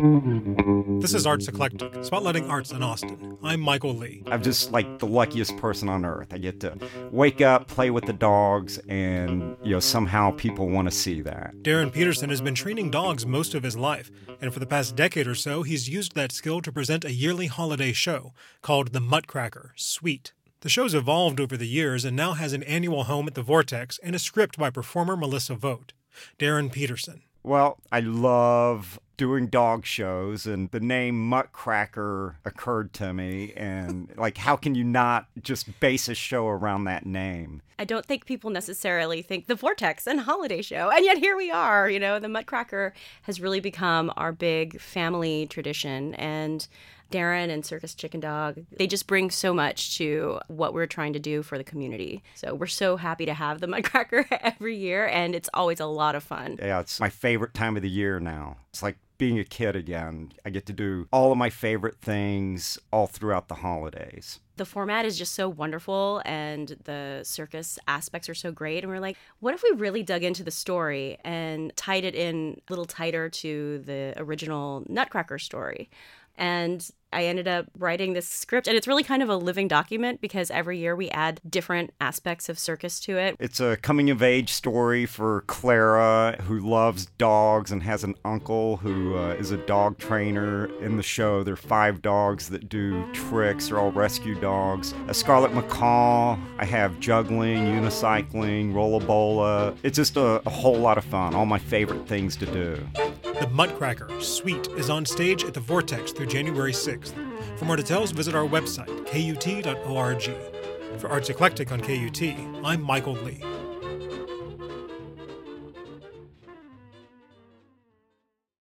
This is Arts Eclectic, spotlighting arts in Austin. I'm Michael Lee. I'm just like the luckiest person on earth. I get to wake up, play with the dogs, and you know somehow people want to see that. Darren Peterson has been training dogs most of his life, and for the past decade or so, he's used that skill to present a yearly holiday show called The Muttcracker Sweet. The show's evolved over the years and now has an annual home at the Vortex and a script by performer Melissa Vogt. Darren Peterson. Well, I love doing dog shows, and the name Muttcracker occurred to me. And, like, how can you not just base a show around that name? I don't think people necessarily think the Vortex and holiday show. And yet here we are. You know, the Muttcracker has really become our big family tradition. And Darren and Circus Chicken Dog, they just bring so much to what we're trying to do for the community. So we're so happy to have the Muttcracker every year, and it's always a lot of fun. Yeah, it's my favorite time of the year now. It's like being a kid again. I get to do all of my favorite things all throughout the holidays. The format is just so wonderful and the circus aspects are so great. And we're like, what if we really dug into the story and tied it in a little tighter to the original Nutcracker story? And I ended up writing this script, and it's really kind of a living document because every year we add different aspects of circus to it. It's a coming of age story for Clara, who loves dogs and has an uncle who uh, is a dog trainer. In the show, there are five dogs that do tricks, they're all rescue dogs. A Scarlet Macaw, I have juggling, unicycling, rollabola. It's just a, a whole lot of fun, all my favorite things to do. The Muttcracker Suite is on stage at the Vortex through January 6th. For more details, visit our website, kut.org. For Arts Eclectic on KUT, I'm Michael Lee.